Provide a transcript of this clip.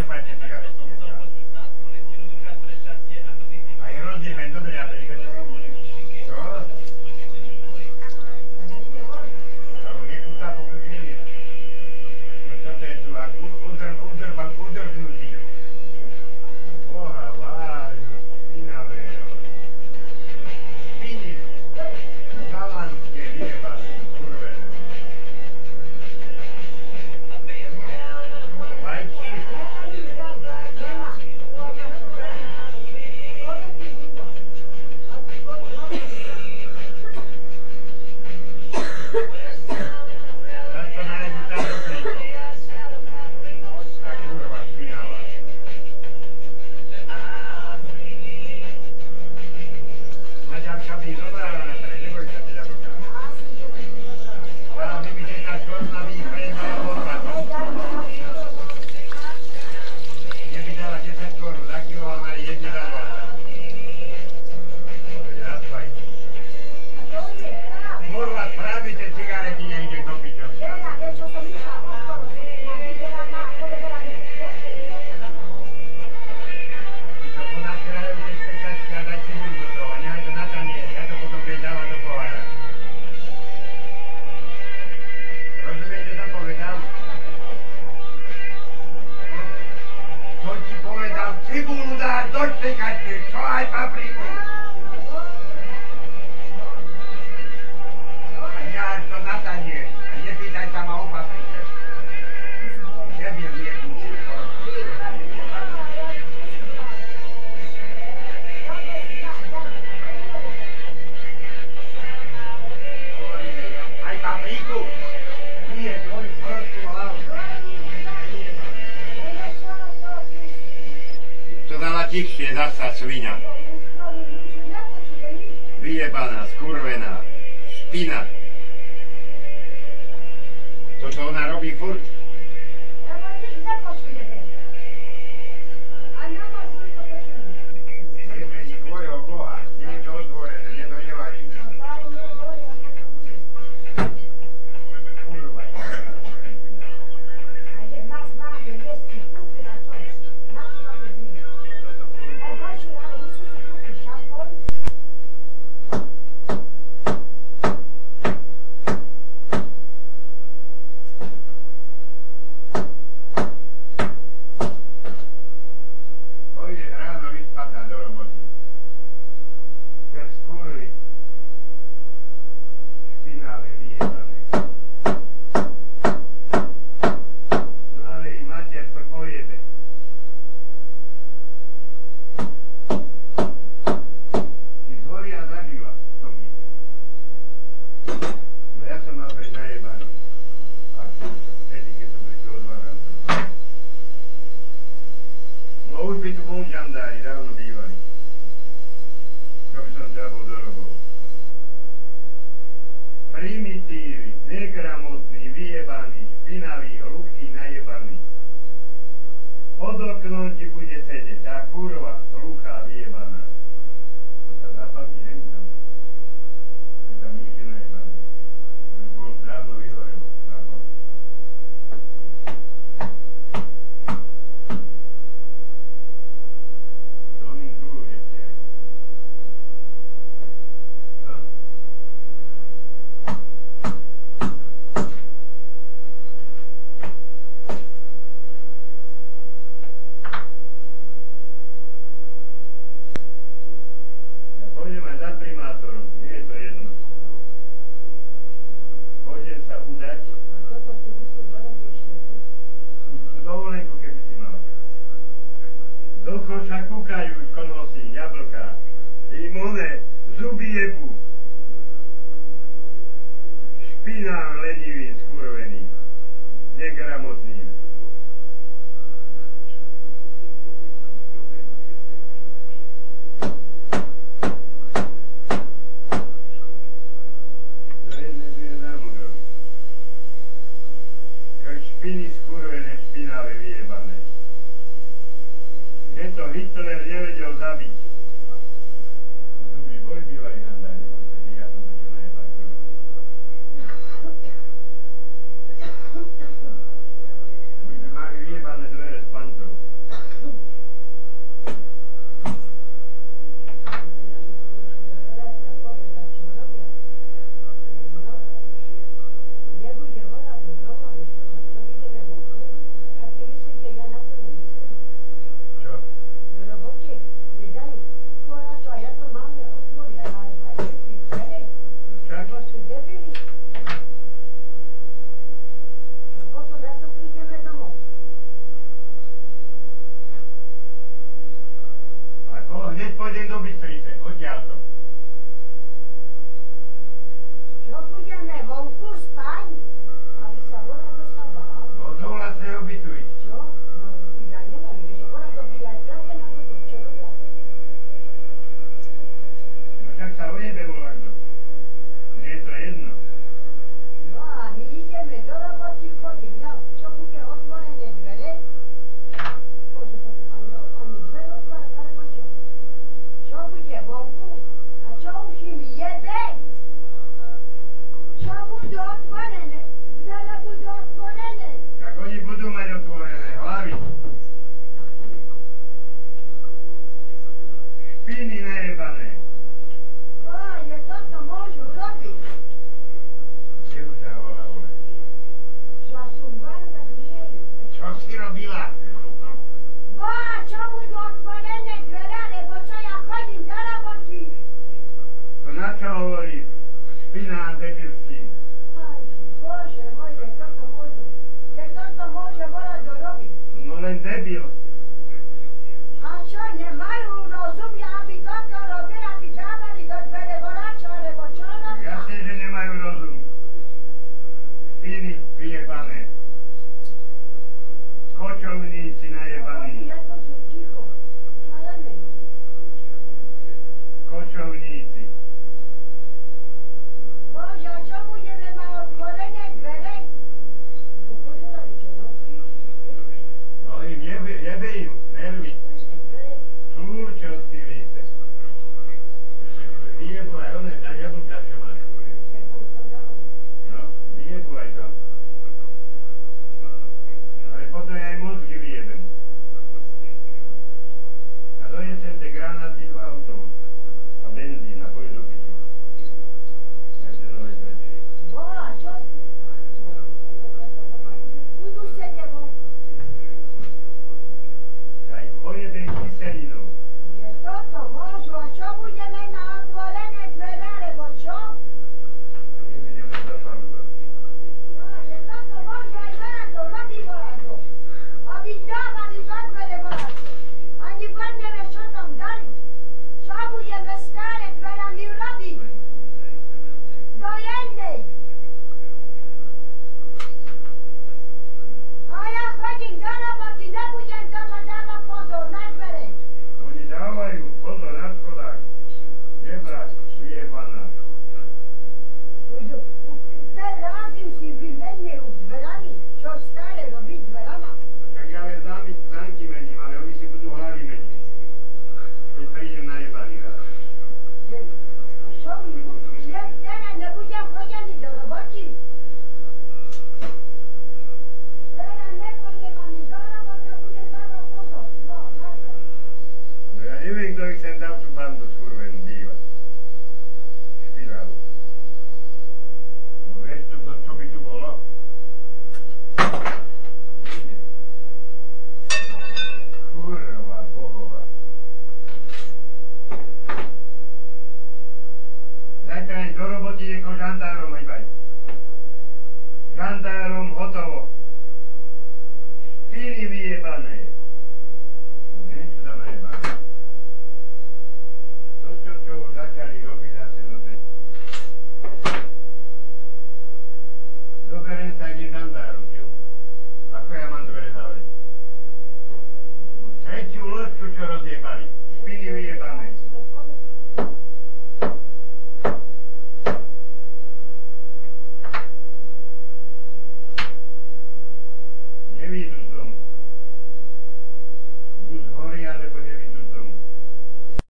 Thank you, President. people who don't think I did. nedá sa svina. Vyjebaná, skurvená, špina. Toto ona robí furt. negra dokonca kúkajú konosy, jablka, i mone, zuby jebu. Špinám lenivý, skurvený, negramotný. je dobytrice, odtiaľto. Čo budeme vonku spať? Aby sa voda dostala. No, Od vola sa je obytuj. Čo? No, ja neviem, že voda dobíja, tak je na to, čo robia. No tak sa o nebe volá. ten debil. A čo, nemajú rozum, ja aby toto robili, aby dávali do dvere voláča, alebo čo no? robia? Jasne, že nemajú rozum. Piny vyjebané. Kočovníci najebaní. No, Kočovníci. Chucho nos lleva. Pini,